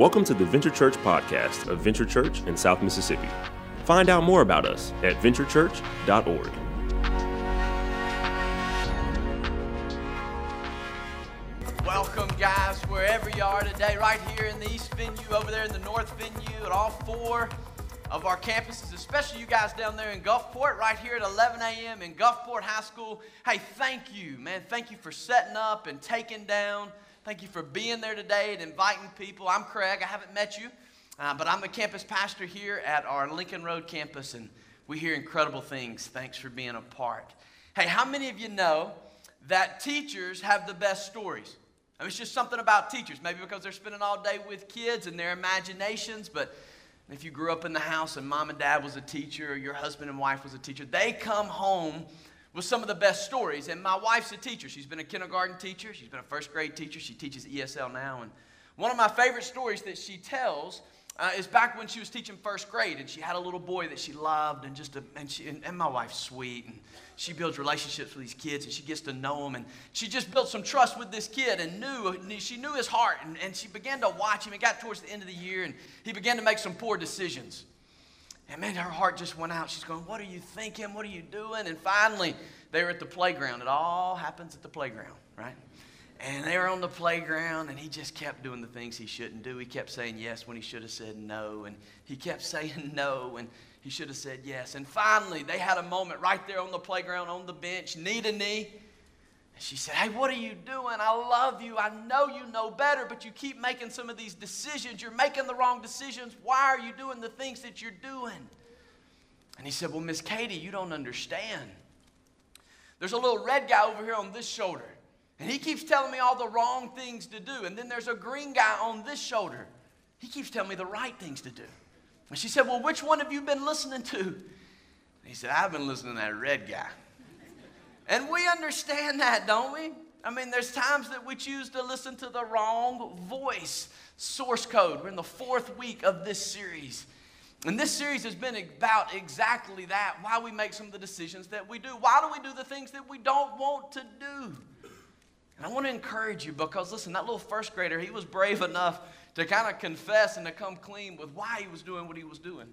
Welcome to the Venture Church podcast of Venture Church in South Mississippi. Find out more about us at venturechurch.org. Welcome, guys, wherever you are today, right here in the East venue, over there in the North venue, at all four of our campuses, especially you guys down there in Gulfport, right here at 11 a.m. in Gulfport High School. Hey, thank you, man. Thank you for setting up and taking down. Thank you for being there today and inviting people. I'm Craig. I haven't met you, uh, but I'm the campus pastor here at our Lincoln Road campus, and we hear incredible things. Thanks for being a part. Hey, how many of you know that teachers have the best stories? I mean, it's just something about teachers, maybe because they're spending all day with kids and their imaginations, but if you grew up in the house and mom and dad was a teacher or your husband and wife was a teacher, they come home with some of the best stories. And my wife's a teacher. She's been a kindergarten teacher, she's been a first grade teacher, she teaches ESL now. And one of my favorite stories that she tells uh, is back when she was teaching first grade and she had a little boy that she loved and just a, and, she, and, and my wife's sweet and she builds relationships with these kids and she gets to know them and she just built some trust with this kid and knew she knew his heart and, and she began to watch him it got towards the end of the year and he began to make some poor decisions and man her heart just went out she's going what are you thinking what are you doing and finally they were at the playground it all happens at the playground right and they were on the playground, and he just kept doing the things he shouldn't do. He kept saying yes when he should have said no, and he kept saying no when he should have said yes. And finally, they had a moment right there on the playground, on the bench, knee to knee. And she said, Hey, what are you doing? I love you. I know you know better, but you keep making some of these decisions. You're making the wrong decisions. Why are you doing the things that you're doing? And he said, Well, Miss Katie, you don't understand. There's a little red guy over here on this shoulder. And he keeps telling me all the wrong things to do. And then there's a green guy on this shoulder. He keeps telling me the right things to do. And she said, Well, which one have you been listening to? And he said, I've been listening to that red guy. And we understand that, don't we? I mean, there's times that we choose to listen to the wrong voice. Source code. We're in the fourth week of this series. And this series has been about exactly that why we make some of the decisions that we do. Why do we do the things that we don't want to do? And I want to encourage you because, listen, that little first grader, he was brave enough to kind of confess and to come clean with why he was doing what he was doing.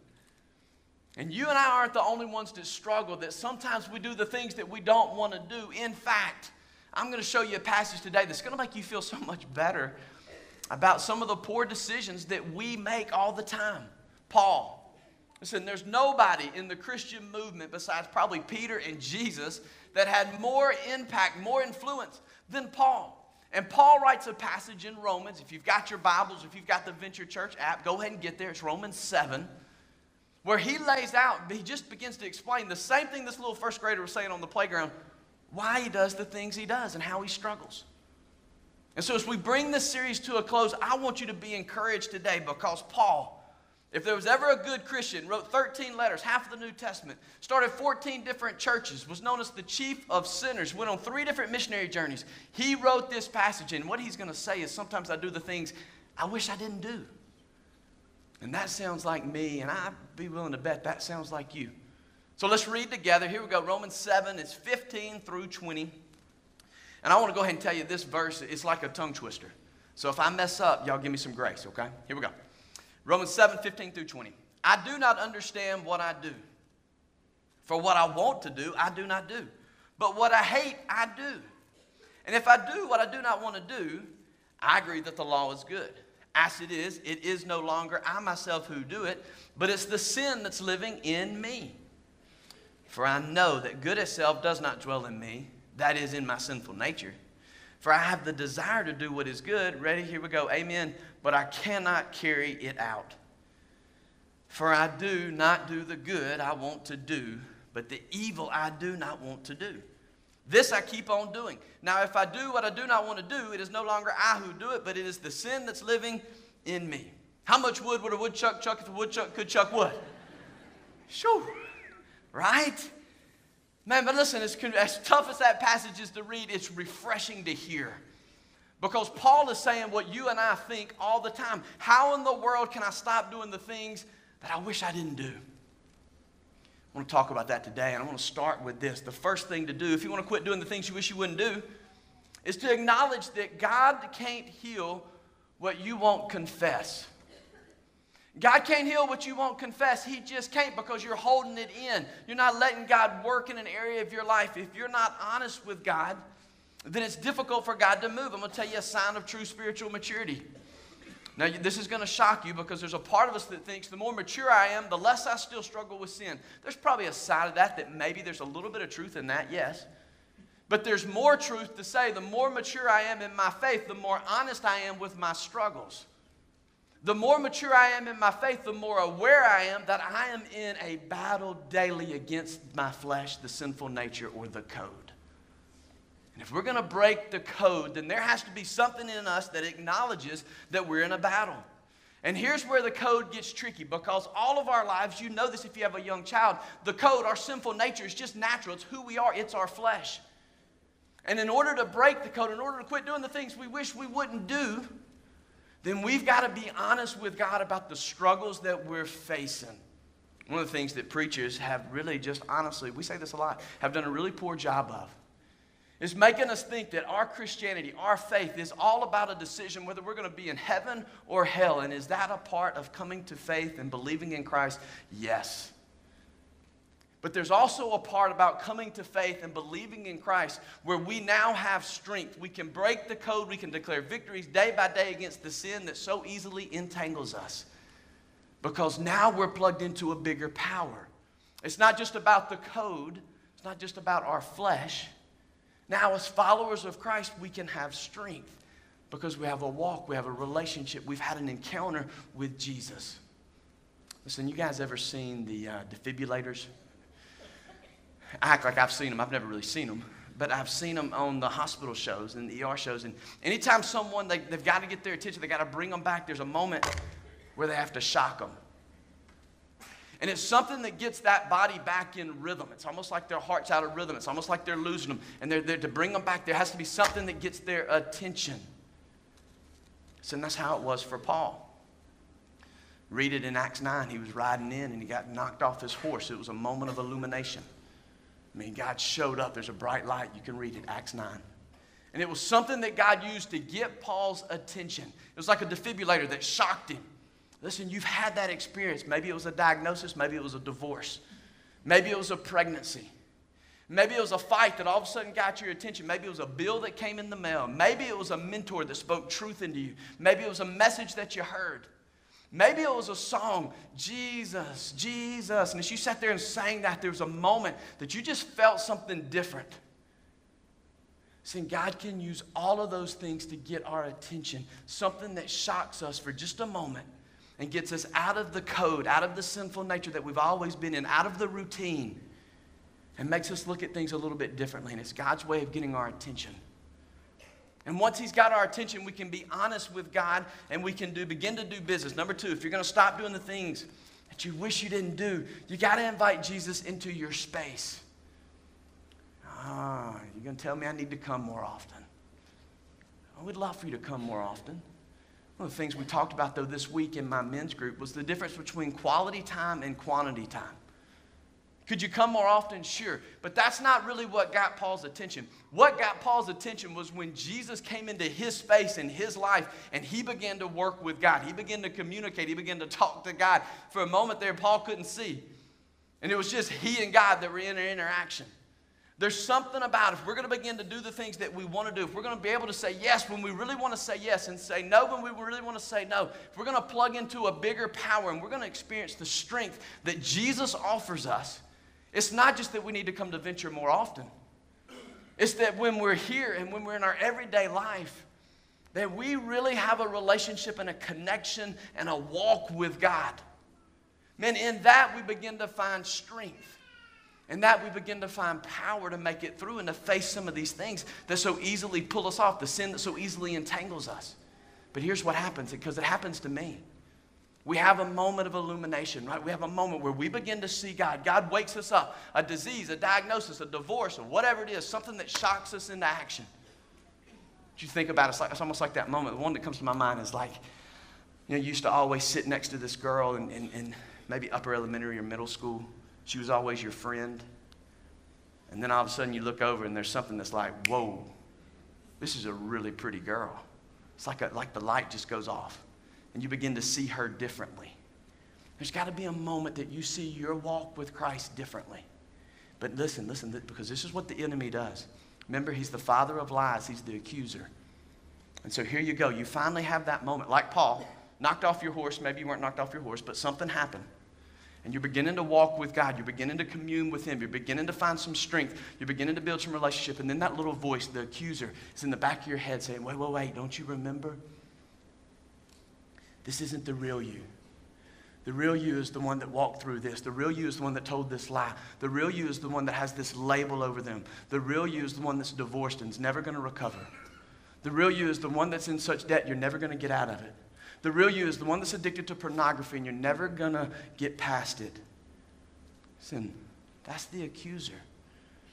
And you and I aren't the only ones that struggle, that sometimes we do the things that we don't want to do. In fact, I'm going to show you a passage today that's going to make you feel so much better about some of the poor decisions that we make all the time. Paul. Listen, there's nobody in the Christian movement besides probably Peter and Jesus that had more impact, more influence than Paul. And Paul writes a passage in Romans. If you've got your Bibles, if you've got the Venture Church app, go ahead and get there. It's Romans 7, where he lays out, he just begins to explain the same thing this little first grader was saying on the playground why he does the things he does and how he struggles. And so, as we bring this series to a close, I want you to be encouraged today because Paul if there was ever a good Christian, wrote 13 letters, half of the New Testament, started 14 different churches, was known as the chief of sinners, went on three different missionary journeys. He wrote this passage, and what he's going to say is sometimes I do the things I wish I didn't do. And that sounds like me, and I'd be willing to bet that sounds like you. So let's read together. Here we go Romans 7, it's 15 through 20. And I want to go ahead and tell you this verse, it's like a tongue twister. So if I mess up, y'all give me some grace, okay? Here we go. Romans 7 15 through 20. I do not understand what I do. For what I want to do, I do not do. But what I hate, I do. And if I do what I do not want to do, I agree that the law is good. As it is, it is no longer I myself who do it, but it's the sin that's living in me. For I know that good itself does not dwell in me, that is, in my sinful nature. For I have the desire to do what is good. Ready? Here we go. Amen. But I cannot carry it out. For I do not do the good I want to do, but the evil I do not want to do. This I keep on doing. Now, if I do what I do not want to do, it is no longer I who do it, but it is the sin that's living in me. How much wood would a woodchuck chuck if a woodchuck could chuck wood? Shoo. Right? Man, but listen, as tough as that passage is to read, it's refreshing to hear. Because Paul is saying what you and I think all the time. How in the world can I stop doing the things that I wish I didn't do? I want to talk about that today, and I want to start with this. The first thing to do, if you want to quit doing the things you wish you wouldn't do, is to acknowledge that God can't heal what you won't confess. God can't heal what you won't confess. He just can't because you're holding it in. You're not letting God work in an area of your life. If you're not honest with God, then it's difficult for God to move. I'm going to tell you a sign of true spiritual maturity. Now, this is going to shock you because there's a part of us that thinks the more mature I am, the less I still struggle with sin. There's probably a side of that that maybe there's a little bit of truth in that, yes. But there's more truth to say the more mature I am in my faith, the more honest I am with my struggles. The more mature I am in my faith, the more aware I am that I am in a battle daily against my flesh, the sinful nature, or the code. And if we're going to break the code, then there has to be something in us that acknowledges that we're in a battle. And here's where the code gets tricky because all of our lives, you know this if you have a young child, the code, our sinful nature, is just natural. It's who we are, it's our flesh. And in order to break the code, in order to quit doing the things we wish we wouldn't do, then we've got to be honest with God about the struggles that we're facing. One of the things that preachers have really just honestly, we say this a lot, have done a really poor job of is making us think that our Christianity, our faith, is all about a decision whether we're going to be in heaven or hell. And is that a part of coming to faith and believing in Christ? Yes. But there's also a part about coming to faith and believing in Christ where we now have strength. We can break the code, we can declare victories day by day against the sin that so easily entangles us. Because now we're plugged into a bigger power. It's not just about the code, it's not just about our flesh now, as followers of Christ, we can have strength because we have a walk, we have a relationship, we've had an encounter with Jesus. Listen, you guys ever seen the uh, defibrillators? I act like I've seen them. I've never really seen them, but I've seen them on the hospital shows and the ER shows. And anytime someone, they, they've got to get their attention, they've got to bring them back, there's a moment where they have to shock them. And it's something that gets that body back in rhythm. It's almost like their heart's out of rhythm. It's almost like they're losing them. And they're there to bring them back. There has to be something that gets their attention. So and that's how it was for Paul. Read it in Acts 9. He was riding in and he got knocked off his horse. It was a moment of illumination. I mean, God showed up. There's a bright light. You can read it, Acts 9. And it was something that God used to get Paul's attention. It was like a defibrillator that shocked him. Listen, you've had that experience. Maybe it was a diagnosis, maybe it was a divorce, maybe it was a pregnancy. Maybe it was a fight that all of a sudden got your attention. Maybe it was a bill that came in the mail. Maybe it was a mentor that spoke truth into you. Maybe it was a message that you heard. Maybe it was a song, Jesus, Jesus. And as you sat there and sang that, there was a moment that you just felt something different. Saying God can use all of those things to get our attention, something that shocks us for just a moment and gets us out of the code, out of the sinful nature that we've always been in, out of the routine, and makes us look at things a little bit differently. And it's God's way of getting our attention. And once He's got our attention, we can be honest with God and we can do, begin to do business. Number two, if you're going to stop doing the things that you wish you didn't do, you got to invite Jesus into your space. Ah, you're going to tell me I need to come more often. I would love for you to come more often. One of the things we talked about, though, this week in my men's group was the difference between quality time and quantity time. Could you come more often? Sure. But that's not really what got Paul's attention. What got Paul's attention was when Jesus came into his space and his life and he began to work with God. He began to communicate. He began to talk to God. For a moment there, Paul couldn't see. And it was just he and God that were in an interaction. There's something about if we're going to begin to do the things that we want to do, if we're going to be able to say yes when we really want to say yes and say no when we really want to say no, if we're going to plug into a bigger power and we're going to experience the strength that Jesus offers us, it's not just that we need to come to venture more often. It's that when we're here and when we're in our everyday life, that we really have a relationship and a connection and a walk with God. Man, in that we begin to find strength. And that we begin to find power to make it through and to face some of these things that so easily pull us off, the sin that so easily entangles us. But here's what happens because it happens to me. We have a moment of illumination, right? We have a moment where we begin to see God. God wakes us up. A disease, a diagnosis, a divorce, or whatever it is, something that shocks us into action. you think about it, it's, like, it's almost like that moment. The one that comes to my mind is like, you know, you used to always sit next to this girl in, in, in maybe upper elementary or middle school she was always your friend. And then all of a sudden you look over and there's something that's like, whoa, this is a really pretty girl. It's like, a, like the light just goes off and you begin to see her differently. There's got to be a moment that you see your walk with Christ differently. But listen, listen, because this is what the enemy does. Remember, he's the father of lies, he's the accuser. And so here you go. You finally have that moment, like Paul, knocked off your horse. Maybe you weren't knocked off your horse, but something happened. And you're beginning to walk with God. You're beginning to commune with Him. You're beginning to find some strength. You're beginning to build some relationship. And then that little voice, the accuser, is in the back of your head saying, Wait, wait, wait, don't you remember? This isn't the real you. The real you is the one that walked through this. The real you is the one that told this lie. The real you is the one that has this label over them. The real you is the one that's divorced and is never going to recover. The real you is the one that's in such debt you're never going to get out of it. The real you is the one that's addicted to pornography and you're never going to get past it. Sin. that's the accuser.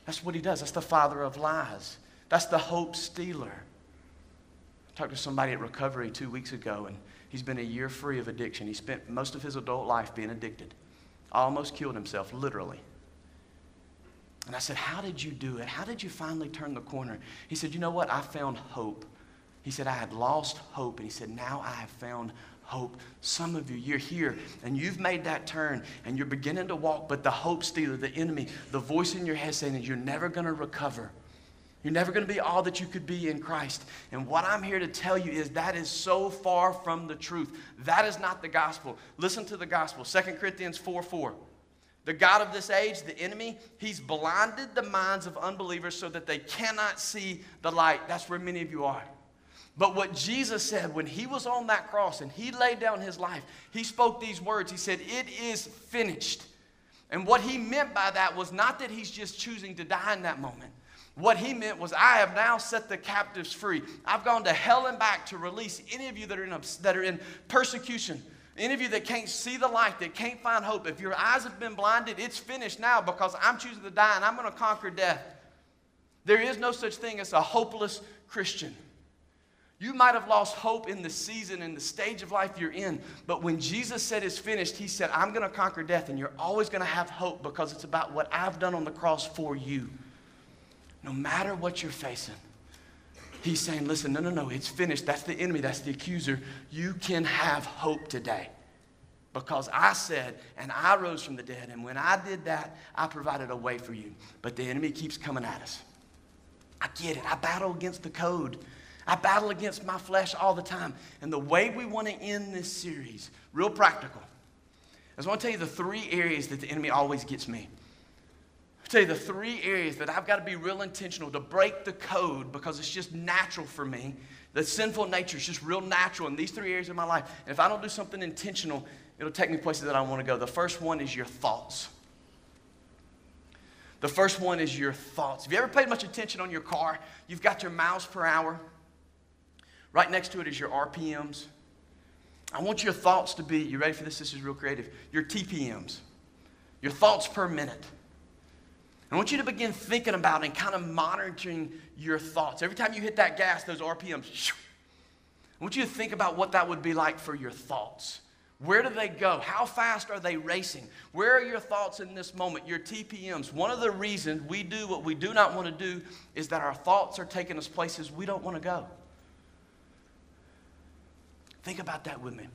That's what he does. That's the father of lies. That's the hope stealer. I talked to somebody at recovery two weeks ago, and He's been a year free of addiction. He spent most of his adult life being addicted. Almost killed himself, literally. And I said, How did you do it? How did you finally turn the corner? He said, You know what? I found hope. He said, I had lost hope. And he said, Now I have found hope. Some of you, you're here and you've made that turn and you're beginning to walk, but the hope stealer, the enemy, the voice in your head saying that you're never going to recover. You're never going to be all that you could be in Christ. And what I'm here to tell you is that is so far from the truth. That is not the gospel. Listen to the gospel 2 Corinthians 4 4. The God of this age, the enemy, he's blinded the minds of unbelievers so that they cannot see the light. That's where many of you are. But what Jesus said when he was on that cross and he laid down his life, he spoke these words. He said, It is finished. And what he meant by that was not that he's just choosing to die in that moment. What he meant was, I have now set the captives free. I've gone to hell and back to release any of you that are in, that are in persecution. Any of you that can't see the light, that can't find hope, if your eyes have been blinded, it's finished now because I'm choosing to die and I'm going to conquer death. There is no such thing as a hopeless Christian. You might have lost hope in the season, and the stage of life you're in, but when Jesus said it's finished, He said, I'm going to conquer death, and you're always going to have hope because it's about what I've done on the cross for you no matter what you're facing. He's saying, listen, no, no, no, it's finished. That's the enemy, that's the accuser. You can have hope today. Because I said, and I rose from the dead, and when I did that, I provided a way for you. But the enemy keeps coming at us. I get it. I battle against the code. I battle against my flesh all the time. And the way we want to end this series, real practical, I just want to tell you the three areas that the enemy always gets me. I'll tell you the three areas that I've got to be real intentional to break the code because it's just natural for me. The sinful nature is just real natural in these three areas of my life. And if I don't do something intentional, it'll take me places that I want to go. The first one is your thoughts. The first one is your thoughts. Have you ever paid much attention on your car? You've got your miles per hour. Right next to it is your RPMs. I want your thoughts to be, you ready for this? This is real creative. Your TPMs, your thoughts per minute. I want you to begin thinking about and kind of monitoring your thoughts. Every time you hit that gas, those RPMs, I want you to think about what that would be like for your thoughts. Where do they go? How fast are they racing? Where are your thoughts in this moment? Your TPMs. One of the reasons we do what we do not want to do is that our thoughts are taking us places we don't want to go. Think about that with me.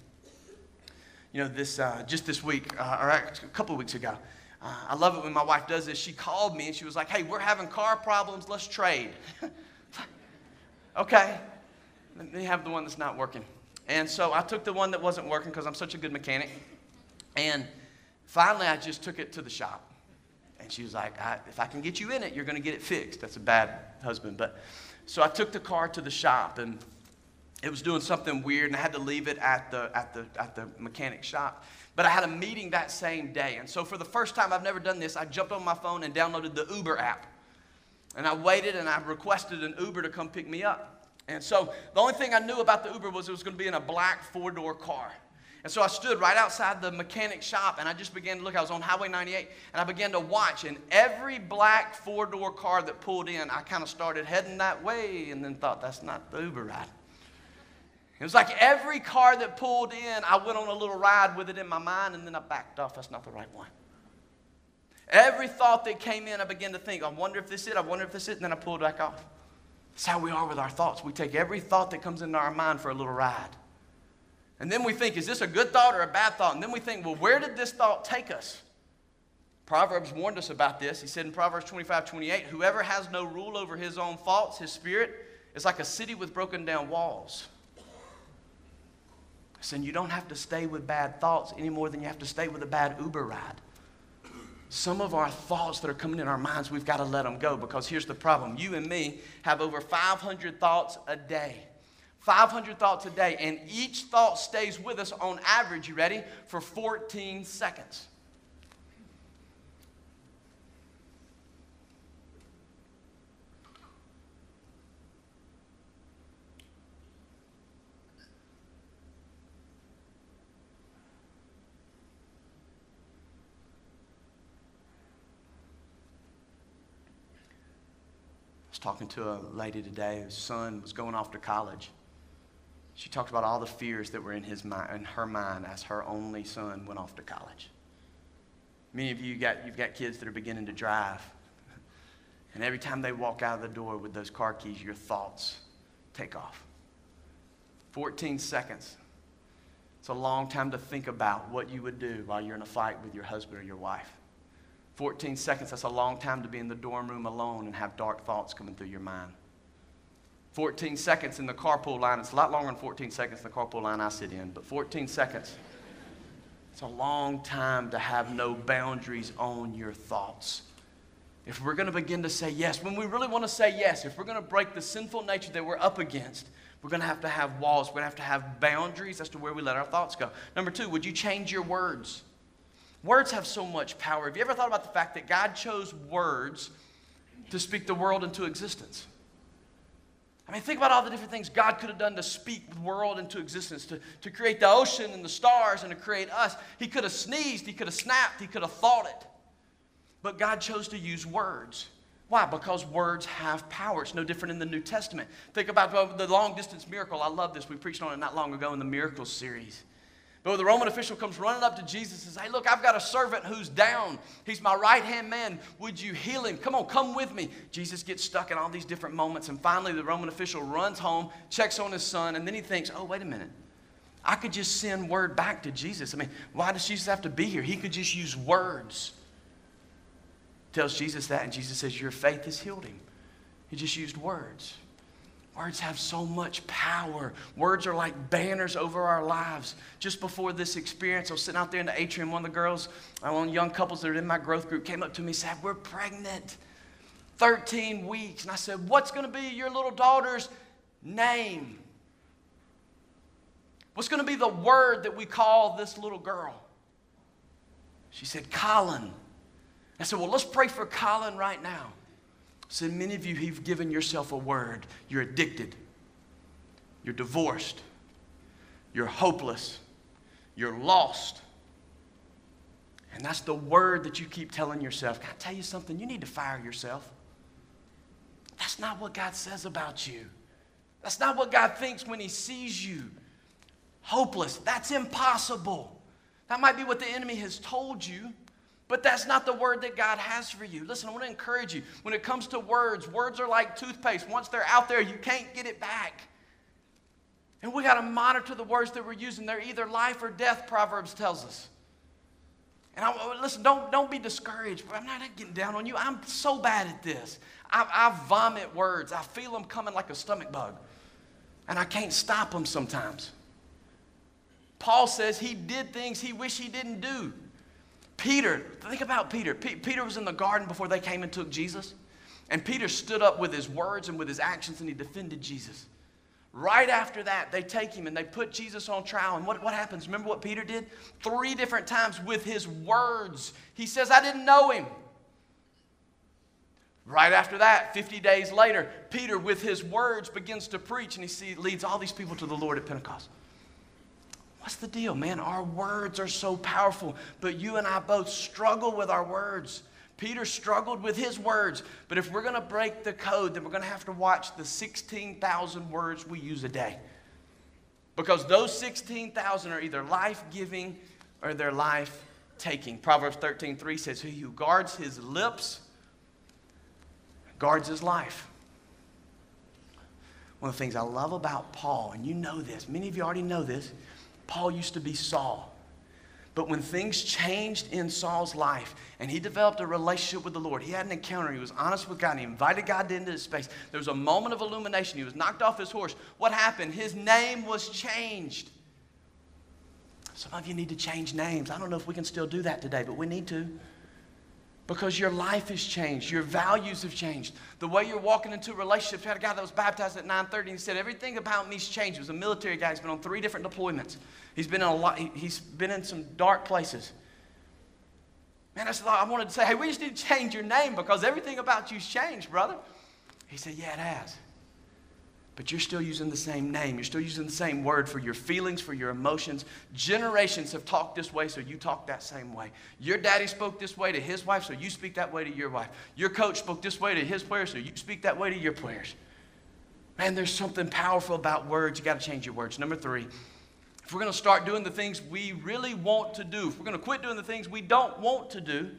You know, this uh, just this week, uh, or a couple of weeks ago, uh, I love it when my wife does this. She called me and she was like, hey, we're having car problems. Let's trade. okay. Let me have the one that's not working. And so I took the one that wasn't working because I'm such a good mechanic. And finally, I just took it to the shop. And she was like, I, if I can get you in it, you're going to get it fixed. That's a bad husband. But so I took the car to the shop and it was doing something weird and I had to leave it at the, at the, at the mechanic shop. But I had a meeting that same day. And so for the first time, I've never done this, I jumped on my phone and downloaded the Uber app. And I waited and I requested an Uber to come pick me up. And so the only thing I knew about the Uber was it was going to be in a black four door car. And so I stood right outside the mechanic shop and I just began to look. I was on Highway 98 and I began to watch. And every black four door car that pulled in, I kind of started heading that way and then thought, that's not the Uber ride. It was like every car that pulled in, I went on a little ride with it in my mind and then I backed off. That's not the right one. Every thought that came in, I began to think, I wonder if this is it, I wonder if this is it, and then I pulled back off. That's how we are with our thoughts. We take every thought that comes into our mind for a little ride. And then we think, is this a good thought or a bad thought? And then we think, well, where did this thought take us? Proverbs warned us about this. He said in Proverbs 25, 28, whoever has no rule over his own thoughts, his spirit, is like a city with broken down walls. Saying you don't have to stay with bad thoughts any more than you have to stay with a bad Uber ride. Some of our thoughts that are coming in our minds, we've got to let them go because here's the problem. You and me have over 500 thoughts a day. 500 thoughts a day, and each thought stays with us on average, you ready? For 14 seconds. Was talking to a lady today whose son was going off to college. She talked about all the fears that were in, his mind, in her mind as her only son went off to college. Many of you got, you've got kids that are beginning to drive. And every time they walk out of the door with those car keys, your thoughts take off. 14 seconds. It's a long time to think about what you would do while you're in a fight with your husband or your wife. 14 seconds, that's a long time to be in the dorm room alone and have dark thoughts coming through your mind. 14 seconds in the carpool line, it's a lot longer than 14 seconds in the carpool line I sit in, but 14 seconds, it's a long time to have no boundaries on your thoughts. If we're going to begin to say yes, when we really want to say yes, if we're going to break the sinful nature that we're up against, we're going to have to have walls. We're going to have to have boundaries as to where we let our thoughts go. Number two, would you change your words? Words have so much power. Have you ever thought about the fact that God chose words to speak the world into existence? I mean, think about all the different things God could have done to speak the world into existence, to, to create the ocean and the stars and to create us. He could have sneezed, he could have snapped, he could have thought it. But God chose to use words. Why? Because words have power. It's no different in the New Testament. Think about the long distance miracle. I love this. We preached on it not long ago in the Miracles series. But the Roman official comes running up to Jesus and says, Hey, look, I've got a servant who's down. He's my right hand man. Would you heal him? Come on, come with me. Jesus gets stuck in all these different moments. And finally, the Roman official runs home, checks on his son, and then he thinks, Oh, wait a minute. I could just send word back to Jesus. I mean, why does Jesus have to be here? He could just use words. Tells Jesus that, and Jesus says, Your faith has healed him. He just used words. Words have so much power. Words are like banners over our lives. Just before this experience, I was sitting out there in the atrium. One of the girls, uh, one of young couples that are in my growth group, came up to me and said, We're pregnant. 13 weeks. And I said, What's going to be your little daughter's name? What's going to be the word that we call this little girl? She said, Colin. I said, Well, let's pray for Colin right now. So many of you have given yourself a word. You're addicted. You're divorced. You're hopeless. You're lost. And that's the word that you keep telling yourself. Can I tell you something? You need to fire yourself. That's not what God says about you. That's not what God thinks when He sees you. Hopeless. That's impossible. That might be what the enemy has told you. But that's not the word that God has for you. Listen, I want to encourage you. When it comes to words, words are like toothpaste. Once they're out there, you can't get it back. And we got to monitor the words that we're using. They're either life or death, Proverbs tells us. And I, oh, listen, don't, don't be discouraged. I'm not getting down on you. I'm so bad at this. I, I vomit words. I feel them coming like a stomach bug. And I can't stop them sometimes. Paul says he did things he wished he didn't do. Peter, think about Peter. P- Peter was in the garden before they came and took Jesus. And Peter stood up with his words and with his actions and he defended Jesus. Right after that, they take him and they put Jesus on trial. And what, what happens? Remember what Peter did? Three different times with his words. He says, I didn't know him. Right after that, 50 days later, Peter, with his words, begins to preach and he see, leads all these people to the Lord at Pentecost. What's the deal, man? Our words are so powerful, but you and I both struggle with our words. Peter struggled with his words, but if we're going to break the code, then we're going to have to watch the 16,000 words we use a day. Because those 16,000 are either life giving or they're life taking. Proverbs 13 3 says, He who guards his lips guards his life. One of the things I love about Paul, and you know this, many of you already know this, Paul used to be Saul. But when things changed in Saul's life and he developed a relationship with the Lord, he had an encounter, he was honest with God, he invited God into his space. There was a moment of illumination. He was knocked off his horse. What happened? His name was changed. Some of you need to change names. I don't know if we can still do that today, but we need to because your life has changed. Your values have changed. The way you're walking into relationships we had a guy that was baptized at 9.30 and he said everything about me's changed. He was a military guy. He's been on three different deployments. He's been in a lot he's been in some dark places. Man i said i wanted to say hey we just need to change your name because everything about you's changed brother. He said yeah it has but you're still using the same name. You're still using the same word for your feelings, for your emotions. Generations have talked this way, so you talk that same way. Your daddy spoke this way to his wife, so you speak that way to your wife. Your coach spoke this way to his players, so you speak that way to your players. Man, there's something powerful about words. You got to change your words. Number three, if we're going to start doing the things we really want to do, if we're going to quit doing the things we don't want to do,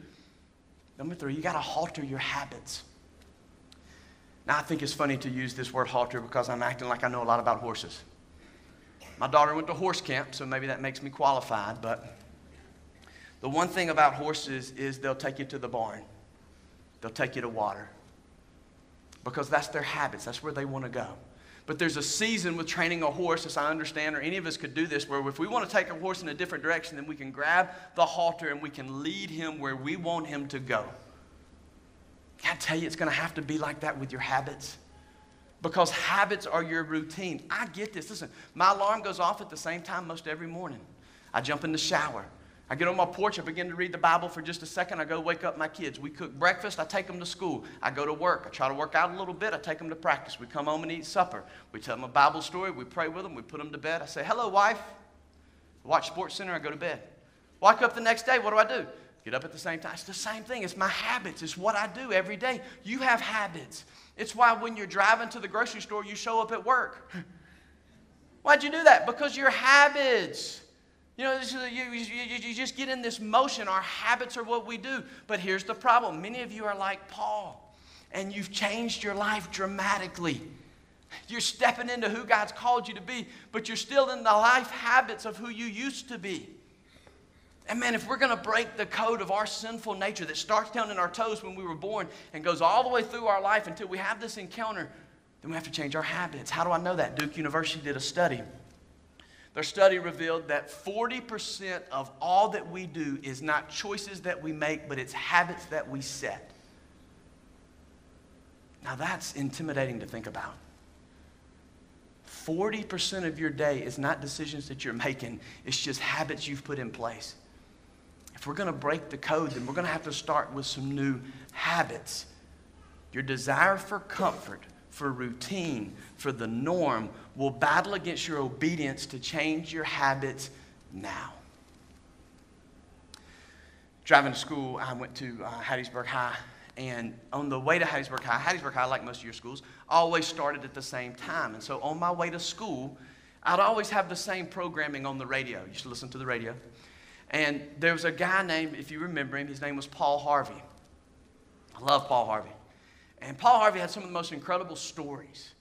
number three, you got to halter your habits. Now, I think it's funny to use this word halter because I'm acting like I know a lot about horses. My daughter went to horse camp, so maybe that makes me qualified, but the one thing about horses is they'll take you to the barn, they'll take you to water because that's their habits, that's where they want to go. But there's a season with training a horse, as I understand, or any of us could do this, where if we want to take a horse in a different direction, then we can grab the halter and we can lead him where we want him to go. I tell you, it's going to have to be like that with your habits? Because habits are your routine. I get this. Listen, my alarm goes off at the same time most every morning. I jump in the shower. I get on my porch, I begin to read the Bible for just a second. I go wake up my kids. We cook breakfast, I take them to school. I go to work. I try to work out a little bit. I take them to practice. We come home and eat supper. We tell them a Bible story. We pray with them. We put them to bed. I say, Hello, wife. Watch SportsCenter. I go to bed. Wake up the next day. What do I do? Get up at the same time. It's the same thing. It's my habits. It's what I do every day. You have habits. It's why when you're driving to the grocery store, you show up at work. Why'd you do that? Because your habits. You know, you, you, you just get in this motion. Our habits are what we do. But here's the problem many of you are like Paul, and you've changed your life dramatically. You're stepping into who God's called you to be, but you're still in the life habits of who you used to be. And man, if we're going to break the code of our sinful nature that starts down in our toes when we were born and goes all the way through our life until we have this encounter, then we have to change our habits. How do I know that? Duke University did a study. Their study revealed that 40% of all that we do is not choices that we make, but it's habits that we set. Now that's intimidating to think about. 40% of your day is not decisions that you're making, it's just habits you've put in place. If we're going to break the code, then we're going to have to start with some new habits. Your desire for comfort, for routine, for the norm will battle against your obedience to change your habits now. Driving to school, I went to uh, Hattiesburg High, and on the way to Hattiesburg High, Hattiesburg High, like most of your schools, always started at the same time. And so on my way to school, I'd always have the same programming on the radio. You to listen to the radio. And there was a guy named, if you remember him, his name was Paul Harvey. I love Paul Harvey. And Paul Harvey had some of the most incredible stories.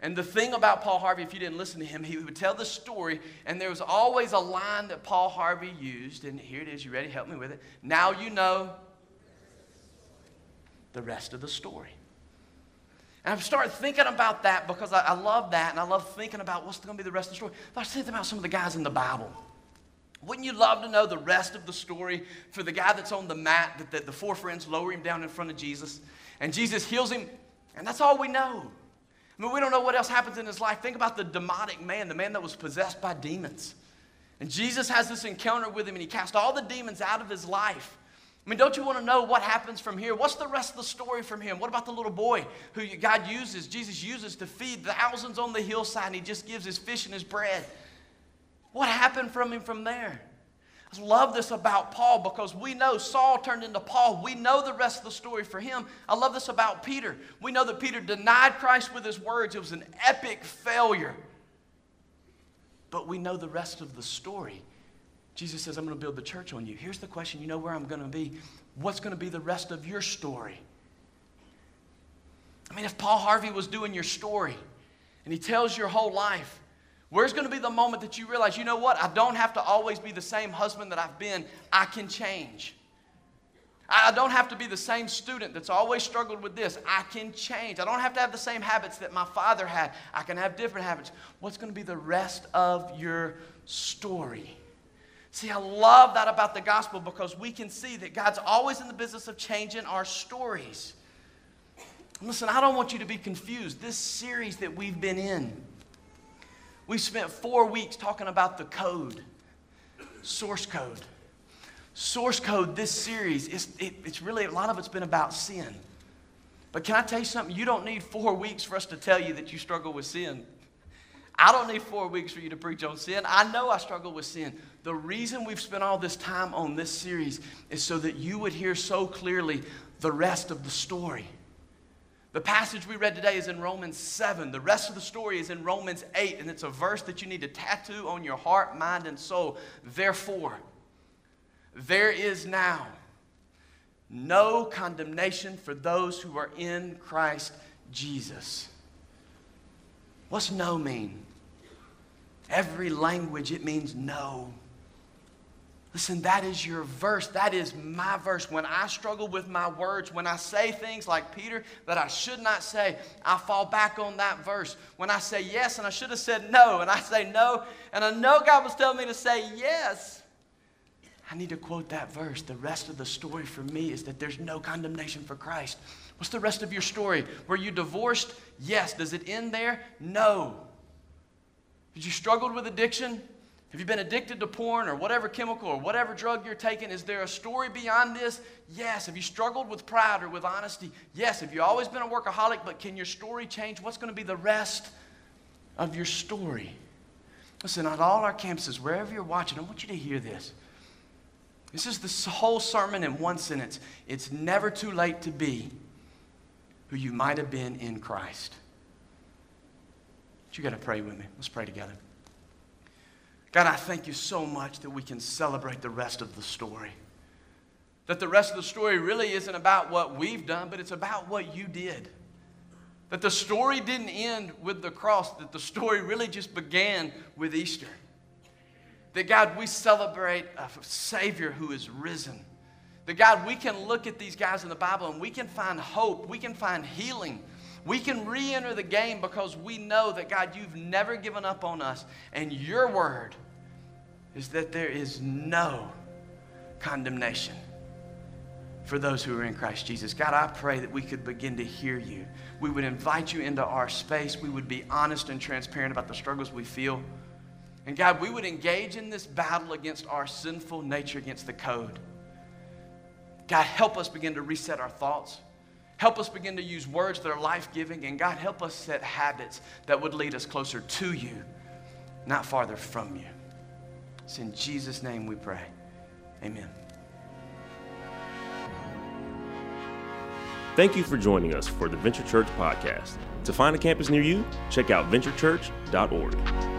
And the thing about Paul Harvey, if you didn't listen to him, he would tell the story, and there was always a line that Paul Harvey used. And here it is. You ready? Help me with it. Now you know the rest of the story. And I've started thinking about that because I, I love that, and I love thinking about what's going to be the rest of the story. I was thinking about some of the guys in the Bible. Wouldn't you love to know the rest of the story for the guy that's on the mat that, the four friends lower him down in front of Jesus and Jesus heals him and that's all we know? I mean, we don't know what else happens in his life. Think about the demonic man, the man that was possessed by demons. And Jesus has this encounter with him and he casts all the demons out of his life. I mean, don't you want to know what happens from here? What's the rest of the story from him? What about the little boy who God uses, Jesus uses to feed thousands on the hillside and he just gives his fish and his bread? What happened from him from there? I love this about Paul because we know Saul turned into Paul. We know the rest of the story for him. I love this about Peter. We know that Peter denied Christ with his words, it was an epic failure. But we know the rest of the story. Jesus says, I'm going to build the church on you. Here's the question you know where I'm going to be. What's going to be the rest of your story? I mean, if Paul Harvey was doing your story and he tells your whole life, Where's going to be the moment that you realize, you know what? I don't have to always be the same husband that I've been. I can change. I don't have to be the same student that's always struggled with this. I can change. I don't have to have the same habits that my father had. I can have different habits. What's going to be the rest of your story? See, I love that about the gospel because we can see that God's always in the business of changing our stories. Listen, I don't want you to be confused. This series that we've been in, we spent four weeks talking about the code, source code. Source code this series is it, it's really a lot of it's been about sin. But can i tell you something? You don't need four weeks for us to tell you that you struggle with sin. I don't need four weeks for you to preach on sin. I know i struggle with sin. The reason we've spent all this time on this series is so that you would hear so clearly the rest of the story the passage we read today is in Romans 7. The rest of the story is in Romans 8, and it's a verse that you need to tattoo on your heart, mind, and soul. Therefore, there is now no condemnation for those who are in Christ Jesus. What's no mean? Every language, it means no. Listen, that is your verse. That is my verse. When I struggle with my words, when I say things like Peter that I should not say, I fall back on that verse. When I say yes and I should have said no, and I say no, and I know God was telling me to say yes, I need to quote that verse. The rest of the story for me is that there's no condemnation for Christ. What's the rest of your story? Were you divorced? Yes. Does it end there? No. Did you struggle with addiction? Have you been addicted to porn or whatever chemical or whatever drug you're taking? Is there a story beyond this? Yes. Have you struggled with pride or with honesty? Yes. Have you always been a workaholic, but can your story change? What's going to be the rest of your story? Listen, on all our campuses, wherever you're watching, I want you to hear this. This is the whole sermon in one sentence. It's never too late to be who you might have been in Christ. But you got to pray with me. Let's pray together. God, I thank you so much that we can celebrate the rest of the story. That the rest of the story really isn't about what we've done, but it's about what you did. That the story didn't end with the cross, that the story really just began with Easter. That God, we celebrate a Savior who is risen. That God, we can look at these guys in the Bible and we can find hope, we can find healing. We can re enter the game because we know that, God, you've never given up on us. And your word is that there is no condemnation for those who are in Christ Jesus. God, I pray that we could begin to hear you. We would invite you into our space. We would be honest and transparent about the struggles we feel. And God, we would engage in this battle against our sinful nature, against the code. God, help us begin to reset our thoughts. Help us begin to use words that are life giving. And God, help us set habits that would lead us closer to you, not farther from you. It's in Jesus' name we pray. Amen. Thank you for joining us for the Venture Church podcast. To find a campus near you, check out venturechurch.org.